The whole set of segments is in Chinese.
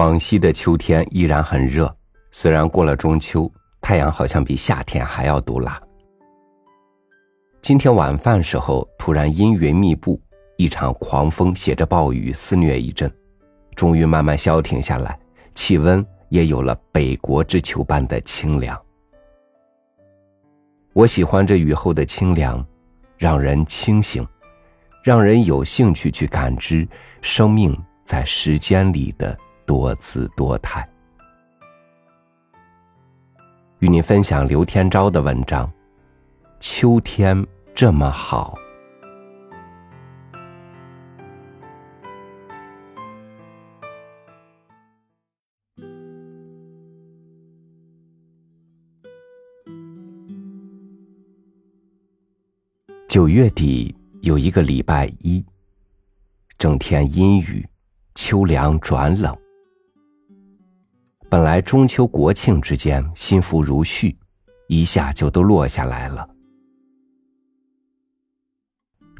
广西的秋天依然很热，虽然过了中秋，太阳好像比夏天还要毒辣。今天晚饭时候，突然阴云密布，一场狂风携着暴雨肆虐一阵，终于慢慢消停下来，气温也有了北国之秋般的清凉。我喜欢这雨后的清凉，让人清醒，让人有兴趣去感知生命在时间里的。多姿多态，与您分享刘天昭的文章《秋天这么好》。九月底有一个礼拜一，整天阴雨，秋凉转冷。本来中秋国庆之间心福如絮，一下就都落下来了。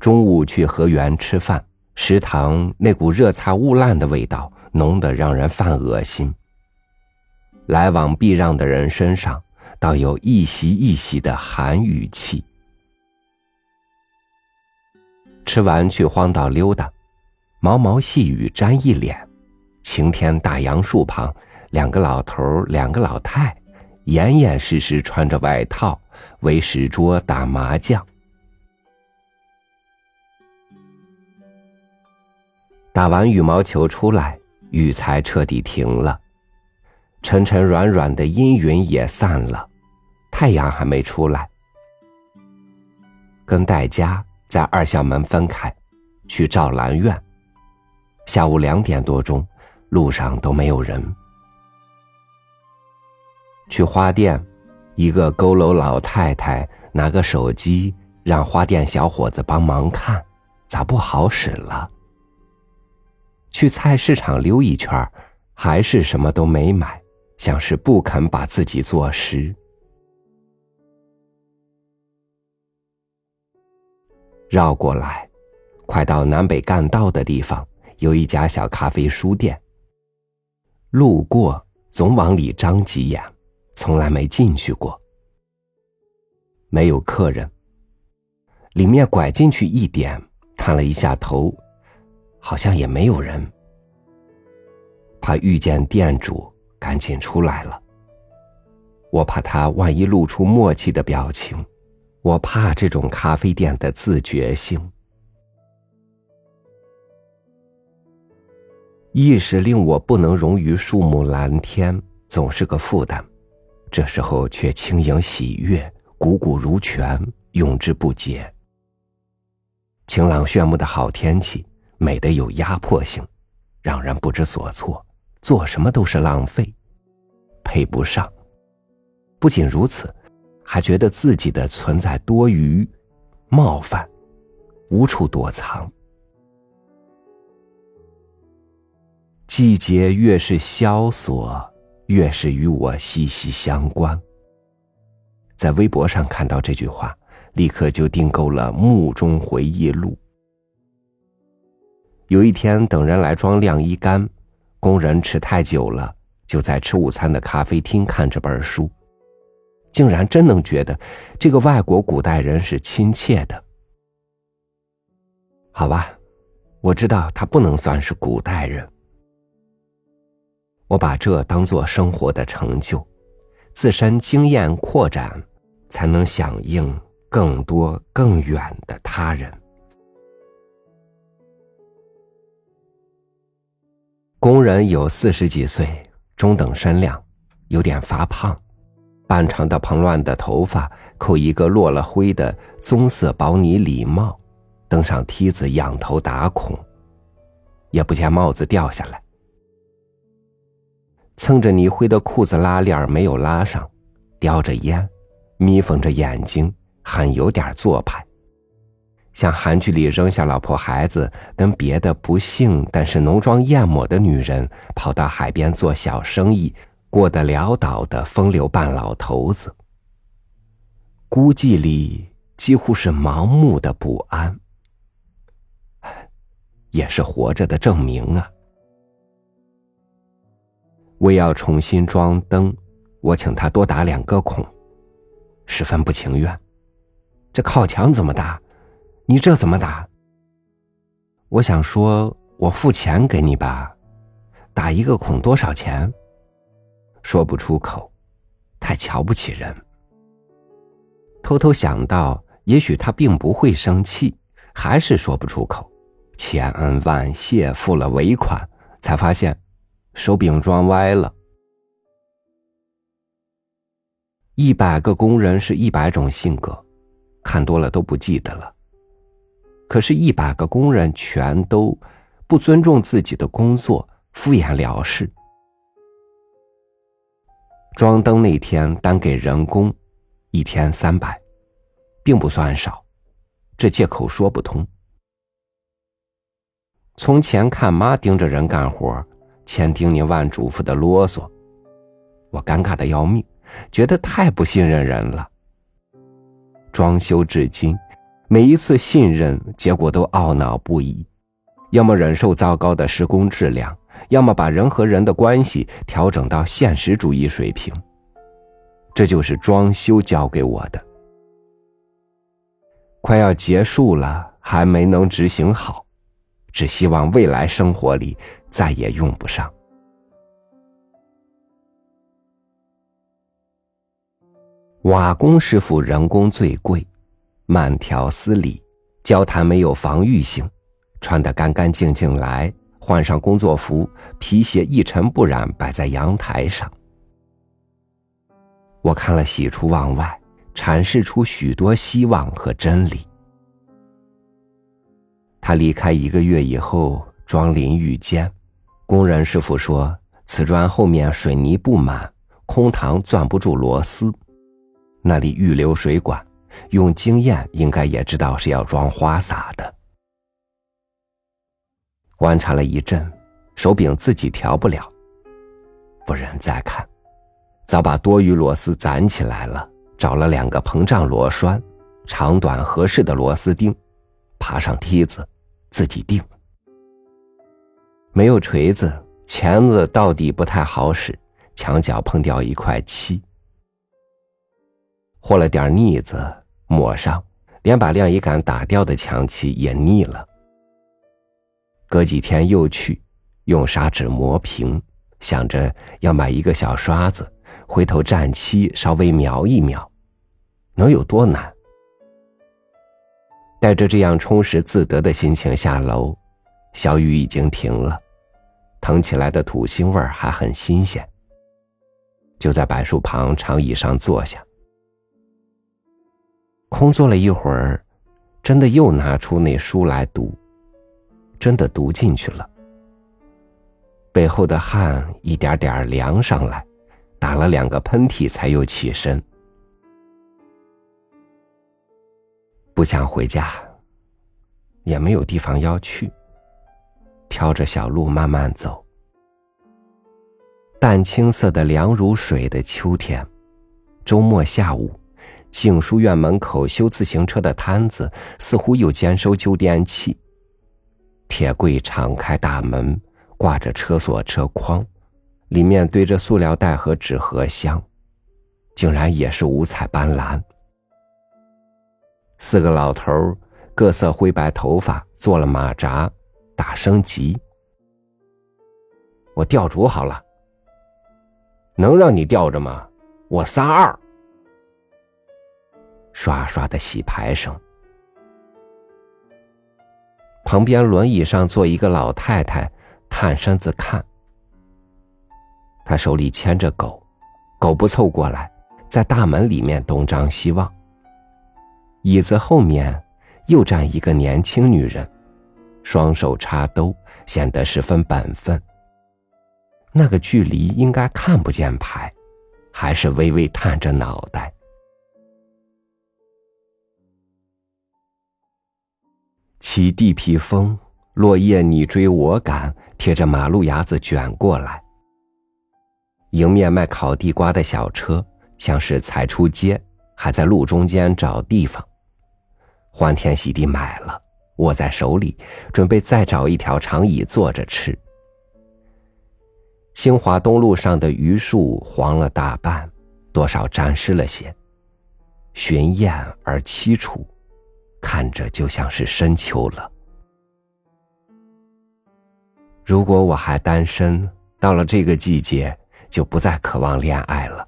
中午去河源吃饭，食堂那股热菜焐烂的味道浓得让人犯恶心。来往避让的人身上倒有一袭一袭的寒雨气。吃完去荒岛溜达，毛毛细雨沾一脸，晴天大杨树旁。两个老头两个老太，严严实实穿着外套，围石桌打麻将。打完羽毛球出来，雨才彻底停了，沉沉软软的阴云也散了，太阳还没出来。跟戴家在二校门分开，去赵兰院。下午两点多钟，路上都没有人。去花店，一个佝偻老太太拿个手机让花店小伙子帮忙看，咋不好使了？去菜市场溜一圈，还是什么都没买，像是不肯把自己做实。绕过来，快到南北干道的地方，有一家小咖啡书店。路过，总往里张几眼。从来没进去过，没有客人。里面拐进去一点，探了一下头，好像也没有人。怕遇见店主，赶紧出来了。我怕他万一露出默契的表情，我怕这种咖啡店的自觉性。意识令我不能容于树木蓝天，总是个负担。这时候却轻盈喜悦，汩汩如泉，永之不竭。晴朗炫目的好天气，美得有压迫性，让人不知所措，做什么都是浪费，配不上。不仅如此，还觉得自己的存在多余、冒犯，无处躲藏。季节越是萧索。越是与我息息相关。在微博上看到这句话，立刻就订购了《墓中回忆录》。有一天，等人来装晾衣杆，工人迟太久了，就在吃午餐的咖啡厅看这本书，竟然真能觉得这个外国古代人是亲切的。好吧，我知道他不能算是古代人。我把这当做生活的成就，自身经验扩展，才能响应更多更远的他人。工人有四十几岁，中等身量，有点发胖，半长的蓬乱的头发扣一个落了灰的棕色薄呢礼帽，登上梯子仰头打孔，也不见帽子掉下来。蹭着泥灰的裤子拉链没有拉上，叼着烟，眯缝着眼睛，很有点做派。像韩剧里扔下老婆孩子，跟别的不幸但是浓妆艳抹的女人跑到海边做小生意，过得潦倒的风流半老头子。孤寂里几乎是盲目的不安，也是活着的证明啊。为要重新装灯，我请他多打两个孔，十分不情愿。这靠墙怎么打？你这怎么打？我想说，我付钱给你吧，打一个孔多少钱？说不出口，太瞧不起人。偷偷想到，也许他并不会生气，还是说不出口。千恩万谢，付了尾款，才发现手柄装歪了。一百个工人是一百种性格，看多了都不记得了。可是，一百个工人全都不尊重自己的工作，敷衍了事。装灯那天单给人工，一天三百，并不算少，这借口说不通。从前看妈盯着人干活，千叮咛万嘱咐的啰嗦，我尴尬的要命，觉得太不信任人了。装修至今。每一次信任，结果都懊恼不已，要么忍受糟糕的施工质量，要么把人和人的关系调整到现实主义水平。这就是装修教给我的。快要结束了，还没能执行好，只希望未来生活里再也用不上。瓦工师傅人工最贵。慢条斯理，交谈没有防御性，穿得干干净净来，换上工作服，皮鞋一尘不染摆在阳台上。我看了喜出望外，阐释出许多希望和真理。他离开一个月以后，装淋浴间，工人师傅说，瓷砖后面水泥布满，空膛攥不住螺丝，那里预留水管。用经验应该也知道是要装花洒的。观察了一阵，手柄自己调不了，不忍再看，早把多余螺丝攒起来了，找了两个膨胀螺栓，长短合适的螺丝钉，爬上梯子，自己钉。没有锤子，钳子到底不太好使，墙角碰掉一块漆，和了点腻子。抹上，连把晾衣杆打掉的墙漆也腻了。隔几天又去，用砂纸磨平，想着要买一个小刷子，回头蘸漆稍微描一描，能有多难？带着这样充实自得的心情下楼，小雨已经停了，腾起来的土腥味还很新鲜。就在柏树旁长椅上坐下。空坐了一会儿，真的又拿出那书来读，真的读进去了。背后的汗一点点凉上来，打了两个喷嚏才又起身。不想回家，也没有地方要去，挑着小路慢慢走。淡青色的凉如水的秋天，周末下午。静书院门口修自行车的摊子似乎又兼收旧电器。铁柜敞开大门，挂着车锁、车筐，里面堆着塑料袋和纸盒箱，竟然也是五彩斑斓。四个老头各色灰白头发，做了马扎，打升级。我吊主好了，能让你吊着吗？我仨二。刷刷的洗牌声。旁边轮椅上坐一个老太太，探身子看。她手里牵着狗，狗不凑过来，在大门里面东张西望。椅子后面又站一个年轻女人，双手插兜，显得十分本分。那个距离应该看不见牌，还是微微探着脑袋。起地皮风，落叶你追我赶，贴着马路牙子卷过来。迎面卖烤地瓜的小车，像是才出街，还在路中间找地方。欢天喜地买了，握在手里，准备再找一条长椅坐着吃。清华东路上的榆树黄了大半，多少沾湿了些，寻艳而凄楚，看着就像是深秋了。如果我还单身，到了这个季节，就不再渴望恋爱了。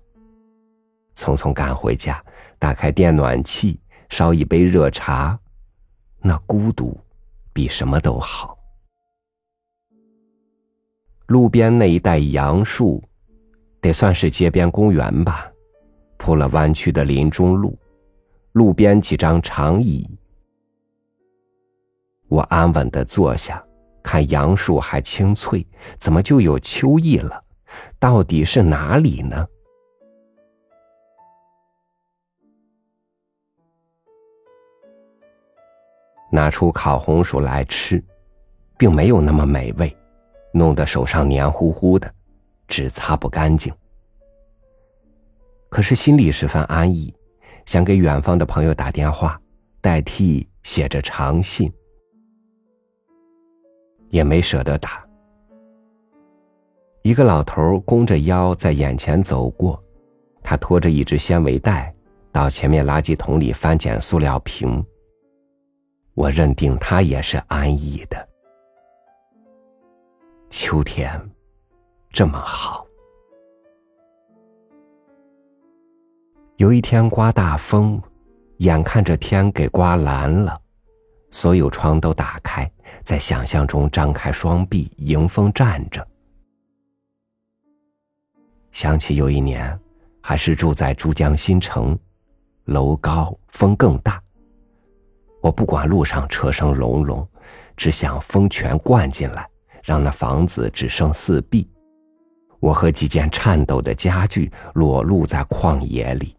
匆匆赶回家，打开电暖气，烧一杯热茶，那孤独，比什么都好。路边那一带杨树，得算是街边公园吧，铺了弯曲的林中路，路边几张长椅，我安稳的坐下，看杨树还青翠，怎么就有秋意了？到底是哪里呢？拿出烤红薯来吃，并没有那么美味。弄得手上黏糊糊的，纸擦不干净。可是心里十分安逸，想给远方的朋友打电话，代替写着长信，也没舍得打。一个老头弓着腰在眼前走过，他拖着一只纤维袋，到前面垃圾桶里翻捡塑料瓶。我认定他也是安逸的。秋天，这么好。有一天刮大风，眼看着天给刮蓝了，所有窗都打开，在想象中张开双臂迎风站着。想起有一年，还是住在珠江新城，楼高，风更大。我不管路上车声隆隆，只想风全灌进来。让那房子只剩四壁，我和几件颤抖的家具裸露在旷野里。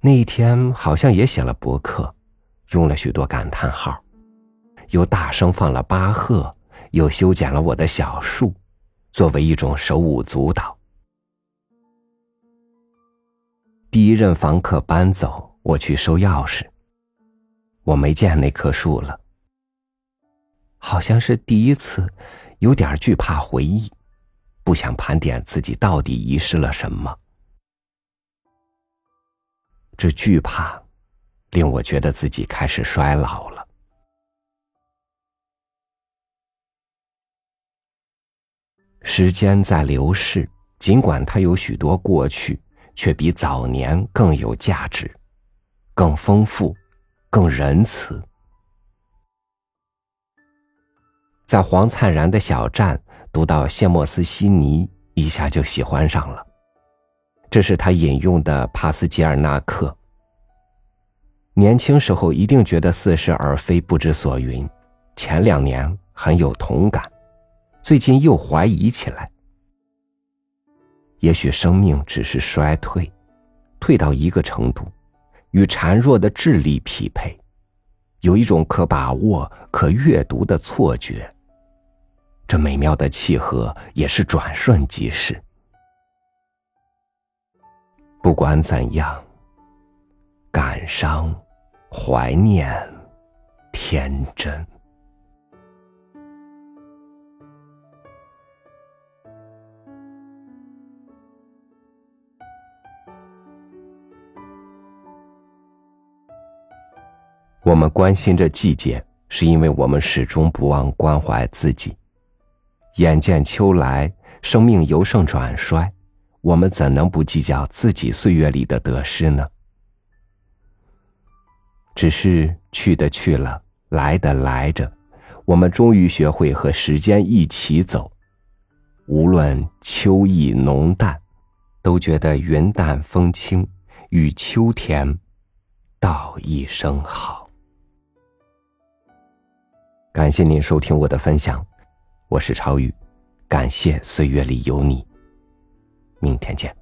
那一天好像也写了博客，用了许多感叹号，又大声放了巴赫，又修剪了我的小树，作为一种手舞足蹈。第一任房客搬走，我去收钥匙，我没见那棵树了。好像是第一次，有点惧怕回忆，不想盘点自己到底遗失了什么。这惧怕，令我觉得自己开始衰老了。时间在流逝，尽管它有许多过去，却比早年更有价值，更丰富，更仁慈。在黄灿然的小站读到谢莫斯西尼，一下就喜欢上了。这是他引用的帕斯吉尔纳克。年轻时候一定觉得似是而非、不知所云，前两年很有同感，最近又怀疑起来。也许生命只是衰退，退到一个程度，与孱弱的智力匹配，有一种可把握、可阅读的错觉。这美妙的契合也是转瞬即逝。不管怎样，感伤、怀念、天真，我们关心着季节，是因为我们始终不忘关怀自己。眼见秋来，生命由盛转衰，我们怎能不计较自己岁月里的得失呢？只是去的去了，来的来着，我们终于学会和时间一起走。无论秋意浓淡，都觉得云淡风轻，与秋天道一声好。感谢您收听我的分享。我是超宇，感谢岁月里有你。明天见。